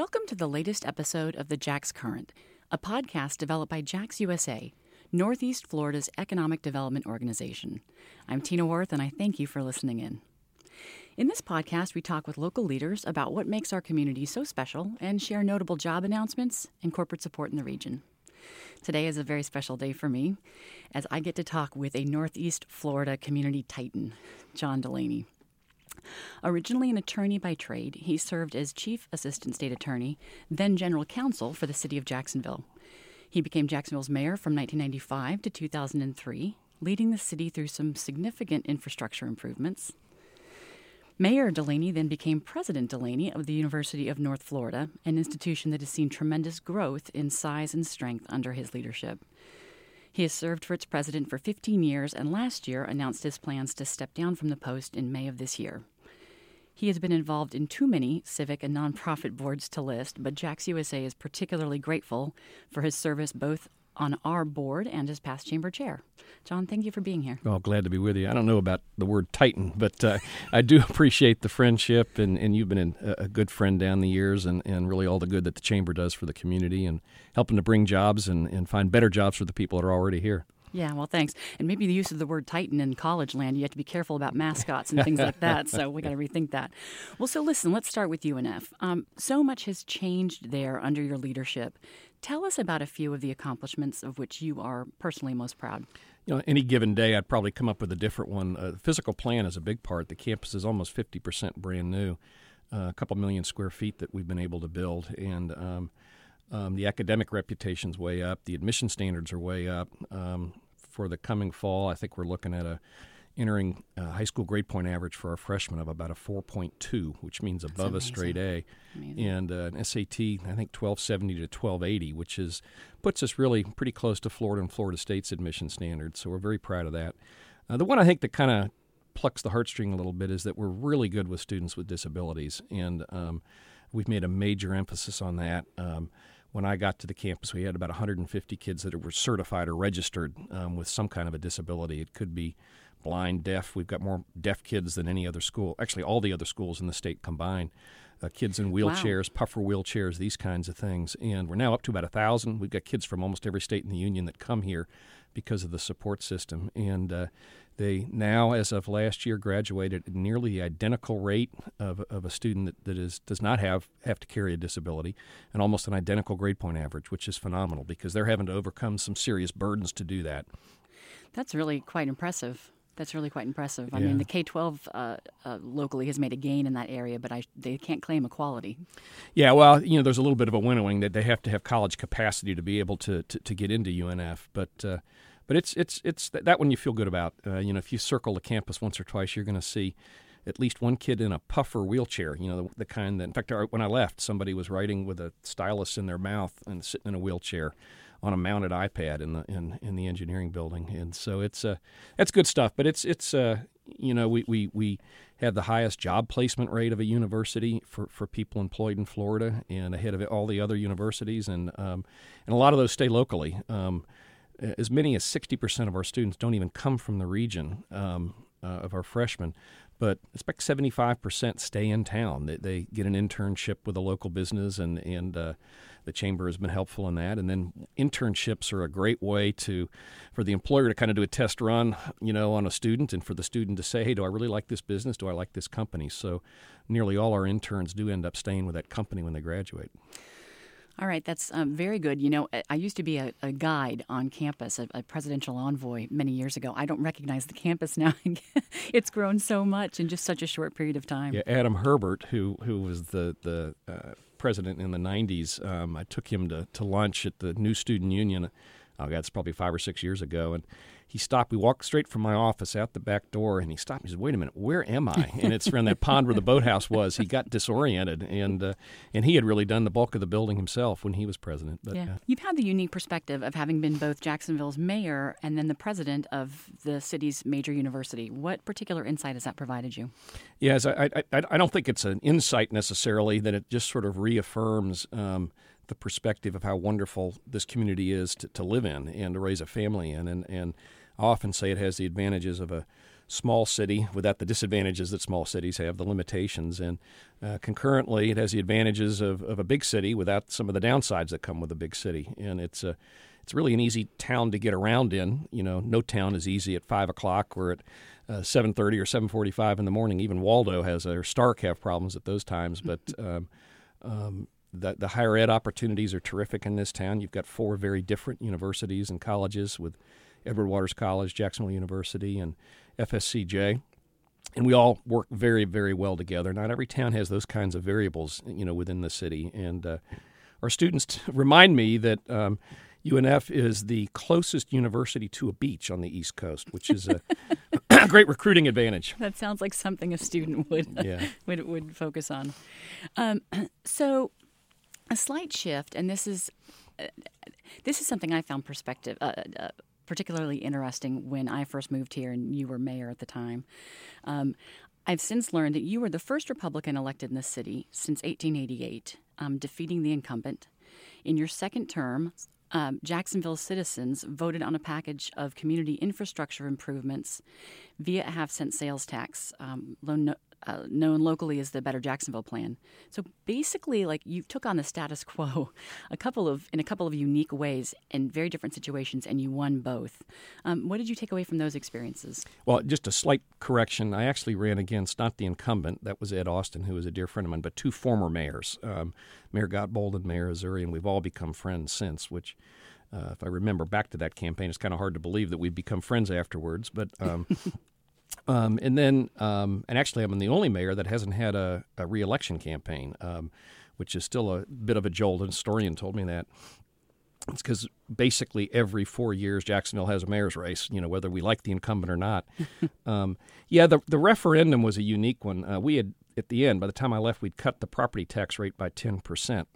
Welcome to the latest episode of the Jax Current, a podcast developed by Jax USA, Northeast Florida's economic development organization. I'm Tina Worth, and I thank you for listening in. In this podcast, we talk with local leaders about what makes our community so special and share notable job announcements and corporate support in the region. Today is a very special day for me as I get to talk with a Northeast Florida community titan, John Delaney. Originally an attorney by trade, he served as Chief Assistant State Attorney, then General Counsel for the City of Jacksonville. He became Jacksonville's mayor from 1995 to 2003, leading the city through some significant infrastructure improvements. Mayor Delaney then became President Delaney of the University of North Florida, an institution that has seen tremendous growth in size and strength under his leadership. He has served for its president for 15 years and last year announced his plans to step down from the post in May of this year. He has been involved in too many civic and nonprofit boards to list, but Jax USA is particularly grateful for his service both on our board and as past chamber chair. John, thank you for being here. Well, glad to be with you. I don't know about the word Titan, but uh, I do appreciate the friendship, and, and you've been a good friend down the years, and, and really all the good that the chamber does for the community and helping to bring jobs and, and find better jobs for the people that are already here. Yeah, well, thanks. And maybe the use of the word Titan in college land, you have to be careful about mascots and things like that. So we got to rethink that. Well, so listen, let's start with UNF. Um, so much has changed there under your leadership. Tell us about a few of the accomplishments of which you are personally most proud. You know, any given day, I'd probably come up with a different one. Uh, physical plan is a big part. The campus is almost 50% brand new, uh, a couple million square feet that we've been able to build. And um, um, the academic reputation's way up. The admission standards are way up. Um, for the coming fall, I think we're looking at a entering a high school grade point average for our freshmen of about a 4.2, which means above a straight A, amazing. and uh, an SAT I think 1270 to 1280, which is puts us really pretty close to Florida and Florida State's admission standards. So we're very proud of that. Uh, the one I think that kind of plucks the heartstring a little bit is that we're really good with students with disabilities, and um, we've made a major emphasis on that. Um, when I got to the campus, we had about 150 kids that were certified or registered um, with some kind of a disability. It could be blind, deaf. We've got more deaf kids than any other school. Actually, all the other schools in the state combined. Uh, kids in wheelchairs, wow. puffer wheelchairs, these kinds of things. And we're now up to about a thousand. We've got kids from almost every state in the union that come here because of the support system. And uh, they now, as of last year, graduated at nearly the identical rate of, of a student that, that is does not have have to carry a disability, and almost an identical grade point average, which is phenomenal because they're having to overcome some serious burdens to do that. That's really quite impressive. That's really quite impressive. I yeah. mean, the K 12 uh, uh, locally has made a gain in that area, but I, they can't claim equality. Yeah, well, you know, there's a little bit of a winnowing that they have to have college capacity to be able to, to, to get into UNF. But uh, but it's it's it's that one you feel good about. Uh, you know, if you circle the campus once or twice, you're going to see at least one kid in a puffer wheelchair. You know, the, the kind that, in fact, when I left, somebody was writing with a stylus in their mouth and sitting in a wheelchair on a mounted iPad in the in, in the engineering building, and so it's uh, that's good stuff. But it's it's uh, you know we, we we have the highest job placement rate of a university for, for people employed in Florida, and ahead of all the other universities, and um, and a lot of those stay locally. Um, as many as 60% of our students don't even come from the region um, uh, of our freshmen, but expect 75% stay in town. They, they, get an internship with a local business, and, and uh, the chamber has been helpful in that. And then internships are a great way to for the employer to kind of do a test run, you know, on a student, and for the student to say, "Hey, do I really like this business? Do I like this company?" So, nearly all our interns do end up staying with that company when they graduate. All right, that's um, very good. You know, I used to be a, a guide on campus, a, a, presidential envoy many years ago. I don't recognize the campus now. it's grown so much in just such a short period of time. Yeah, Adam Herbert, who who was the the uh, president in the '90s, um, I took him to to lunch at the New Student Union. Oh, God, it's probably five or six years ago, and he stopped. We walked straight from my office out the back door, and he stopped. He said, "Wait a minute, where am I?" And it's around that pond where the boathouse was. He got disoriented, and uh, and he had really done the bulk of the building himself when he was president. But, yeah, uh, you've had the unique perspective of having been both Jacksonville's mayor and then the president of the city's major university. What particular insight has that provided you? Yes, I I, I don't think it's an insight necessarily. That it just sort of reaffirms. Um, the perspective of how wonderful this community is to, to live in and to raise a family in. And, and I often say it has the advantages of a small city without the disadvantages that small cities have, the limitations. And uh, concurrently, it has the advantages of, of a big city without some of the downsides that come with a big city. And it's a it's really an easy town to get around in. You know, no town is easy at five o'clock. We're at uh, 7.30 or 7.45 in the morning. Even Waldo has, or Starke have problems at those times. But um, um, the, the higher ed opportunities are terrific in this town. You've got four very different universities and colleges with Edward Waters College, Jacksonville University, and FSCJ. And we all work very, very well together. Not every town has those kinds of variables, you know, within the city. And uh, our students t- remind me that um, UNF is the closest university to a beach on the East Coast, which is a great recruiting advantage. That sounds like something a student would yeah. would, would focus on. Um, so, a slight shift, and this is uh, this is something I found perspective. Uh, uh, particularly interesting when I first moved here and you were mayor at the time. Um, I've since learned that you were the first Republican elected in the city since 1888, um, defeating the incumbent. In your second term, um, Jacksonville citizens voted on a package of community infrastructure improvements via a half cent sales tax, um, loan, uh, known locally as the Better Jacksonville Plan. So basically, like you took on the status quo, a couple of in a couple of unique ways in very different situations, and you won both. Um, what did you take away from those experiences? Well, just a slight correction. I actually ran against not the incumbent, that was Ed Austin, who was a dear friend of mine, but two former mayors, um, Mayor Godbold and Mayor Hazouri, and we've all become friends since. Which uh, if I remember back to that campaign, it's kind of hard to believe that we've become friends afterwards. But um, Um, and then, um, and actually, I'm the only mayor that hasn't had a, a reelection campaign, um, which is still a bit of a jolt. An historian told me that. It's because basically every four years Jacksonville has a mayor's race, you know, whether we like the incumbent or not. um, yeah, the, the referendum was a unique one. Uh, we had, at the end, by the time I left, we'd cut the property tax rate by 10%.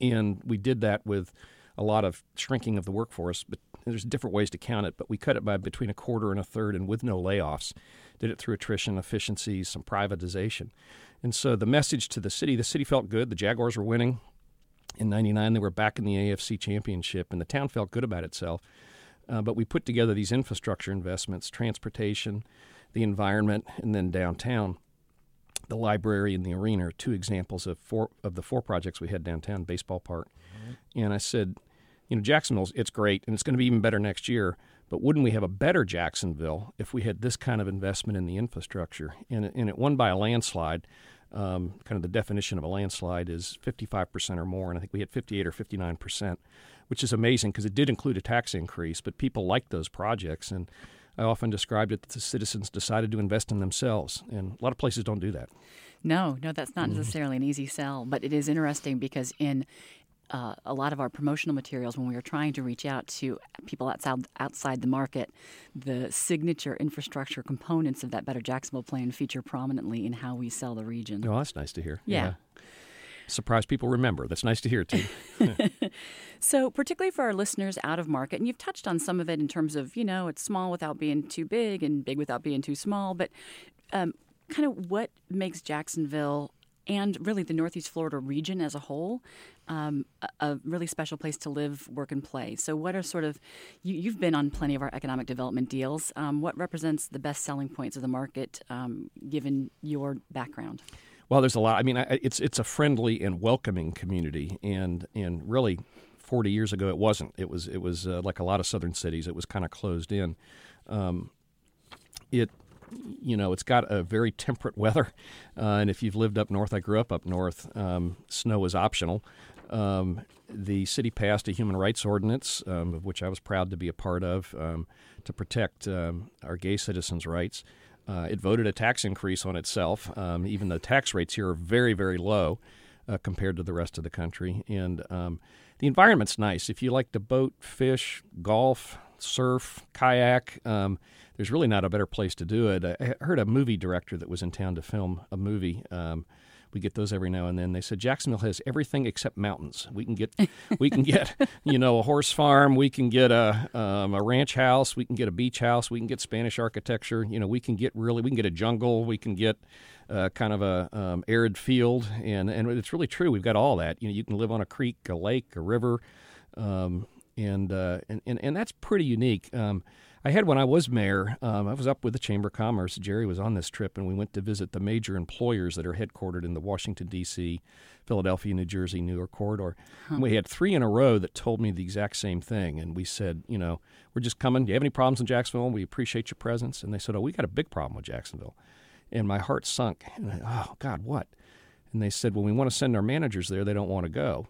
And we did that with a lot of shrinking of the workforce, but there's different ways to count it, but we cut it by between a quarter and a third and with no layoffs. Did it through attrition, efficiencies, some privatization. And so the message to the city, the city felt good. The Jaguars were winning. In 99, they were back in the AFC championship, and the town felt good about itself. Uh, but we put together these infrastructure investments, transportation, the environment, and then downtown. The library and the arena are two examples of four of the four projects we had downtown, baseball park. Mm-hmm. And I said, you know, Jacksonville's it's great and it's going to be even better next year. But wouldn't we have a better Jacksonville if we had this kind of investment in the infrastructure? And, and it won by a landslide. Um, kind of the definition of a landslide is 55% or more, and I think we had 58 or 59%, which is amazing because it did include a tax increase. But people liked those projects, and I often described it that the citizens decided to invest in themselves, and a lot of places don't do that. No, no, that's not mm-hmm. necessarily an easy sell, but it is interesting because in uh, a lot of our promotional materials when we were trying to reach out to people outside outside the market. The signature infrastructure components of that Better Jacksonville plan feature prominently in how we sell the region. Oh, that's nice to hear. Yeah. yeah. Surprise people remember. That's nice to hear, too. so, particularly for our listeners out of market, and you've touched on some of it in terms of, you know, it's small without being too big and big without being too small, but um, kind of what makes Jacksonville and really the Northeast Florida region as a whole, um, a, really special place to live, work, and play. So, what are sort of you, have been on plenty of our economic development deals. Um, what represents the best selling points of the market, um, given your background? Well, there's a lot. I mean, I, it's it's a friendly and welcoming community, and and really, 40 years ago, it wasn't. It was it was uh, like a lot of southern cities. It was kind of closed in. Um, it you know, it's got a very temperate weather. Uh, and if you've lived up north, I grew up up north, um, snow is optional. Um, the city passed a human rights ordinance, um, of which I was proud to be a part of, um, to protect um, our gay citizens' rights. Uh, it voted a tax increase on itself. Um, even the tax rates here are very, very low uh, compared to the rest of the country. And the environment's nice. If you like to boat, fish, golf, surf, kayak, there's really not a better place to do it. I heard a movie director that was in town to film a movie. Um, we get those every now and then. They said Jacksonville has everything except mountains. We can get, we can get, you know, a horse farm. We can get a um, a ranch house. We can get a beach house. We can get Spanish architecture. You know, we can get really, we can get a jungle. We can get uh, kind of a um, arid field, and and it's really true. We've got all that. You know, you can live on a creek, a lake, a river. Um, and uh, and, and and that's pretty unique. Um, I had when I was mayor. Um, I was up with the Chamber of Commerce. Jerry was on this trip, and we went to visit the major employers that are headquartered in the Washington D.C., Philadelphia, New Jersey, New York corridor. Huh. We had three in a row that told me the exact same thing, and we said, you know, we're just coming. Do you have any problems in Jacksonville? We appreciate your presence. And they said, oh, we got a big problem with Jacksonville, and my heart sunk. And I, oh God, what? And they said, well, we want to send our managers there. They don't want to go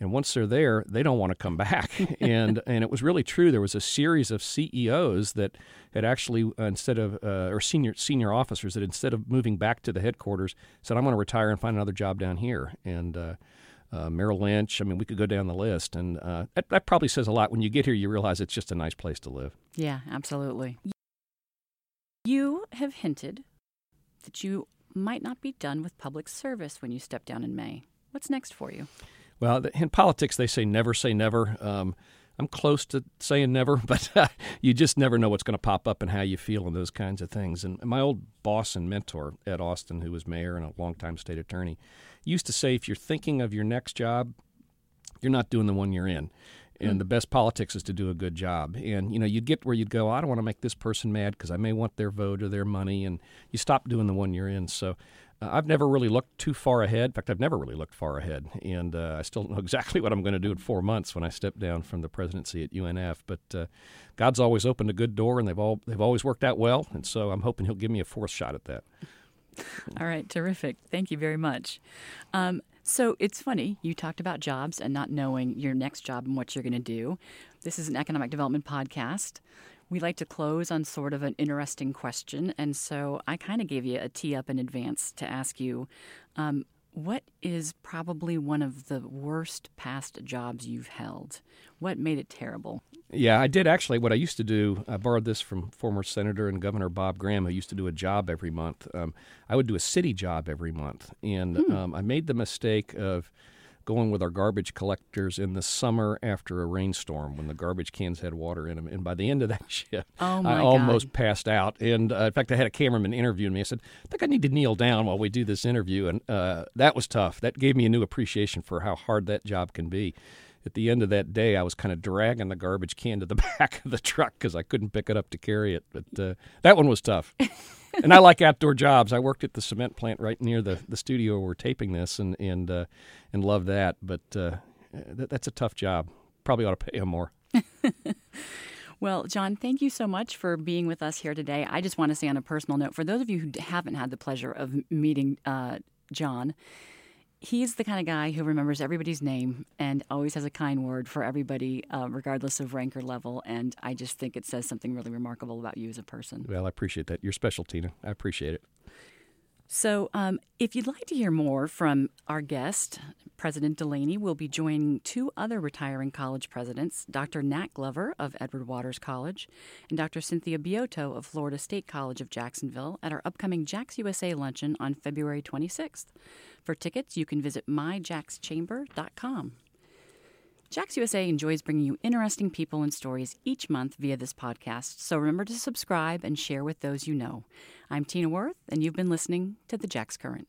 and once they're there, they don't want to come back. and and it was really true. There was a series of CEOs that had actually uh, instead of uh, or senior senior officers that instead of moving back to the headquarters said, "I'm going to retire and find another job down here." And uh, uh, Merrill Lynch. I mean, we could go down the list, and uh, that, that probably says a lot. When you get here, you realize it's just a nice place to live. Yeah, absolutely. You have hinted that you might not be done with public service when you step down in May. What's next for you? Well, in politics, they say never say never. Um, I'm close to saying never, but uh, you just never know what's going to pop up and how you feel and those kinds of things. And my old boss and mentor, Ed Austin, who was mayor and a longtime state attorney, used to say if you're thinking of your next job, you're not doing the one you're in. And mm. the best politics is to do a good job. And you know, you get where you'd go. I don't want to make this person mad because I may want their vote or their money, and you stop doing the one you're in. So uh, I've never really looked too far ahead. In fact, I've never really looked far ahead, and uh, I still don't know exactly what I'm going to do in four months when I step down from the presidency at UNF. But uh, God's always opened a good door, and they've all they've always worked out well, and so I'm hoping He'll give me a fourth shot at that. All right, terrific. Thank you very much. Um, so it's funny, you talked about jobs and not knowing your next job and what you're going to do. This is an economic development podcast we like to close on sort of an interesting question. And so I kind of gave you a tee up in advance to ask you um, what is probably one of the worst past jobs you've held? What made it terrible? Yeah, I did actually. What I used to do, I borrowed this from former Senator and Governor Bob Graham, who used to do a job every month. Um, I would do a city job every month. And hmm. um, I made the mistake of going with our garbage collectors in the summer after a rainstorm when the garbage cans had water in them. And by the end of that shift, oh I almost passed out. And uh, in fact, I had a cameraman interviewing me. I said, I think I need to kneel down while we do this interview. And uh, that was tough. That gave me a new appreciation for how hard that job can be. At the end of that day, I was kind of dragging the garbage can to the back of the truck because I couldn't pick it up to carry it. But uh, that one was tough. and I like outdoor jobs. I worked at the cement plant right near the, the studio where we're taping this, and and uh, and love that. But uh, that, that's a tough job. Probably ought to pay him more. Well, John, thank you so much for being with us here today. I just want to say on a personal note, for those of you who haven't had the pleasure of meeting uh, John, he's the kind of guy who remembers everybody's name and always has a kind word for everybody, uh, regardless of rank or level. And I just think it says something really remarkable about you as a person. Well, I appreciate that. You're special, Tina. I appreciate it. So, um, if you'd like to hear more from our guest, President Delaney will be joining two other retiring college presidents, Dr. Nat Glover of Edward Waters College and Dr. Cynthia Bioteau of Florida State College of Jacksonville, at our upcoming JAX USA luncheon on February 26th. For tickets, you can visit myjaxchamber.com. JAX USA enjoys bringing you interesting people and stories each month via this podcast, so remember to subscribe and share with those you know. I'm Tina Worth, and you've been listening to the JAX Current.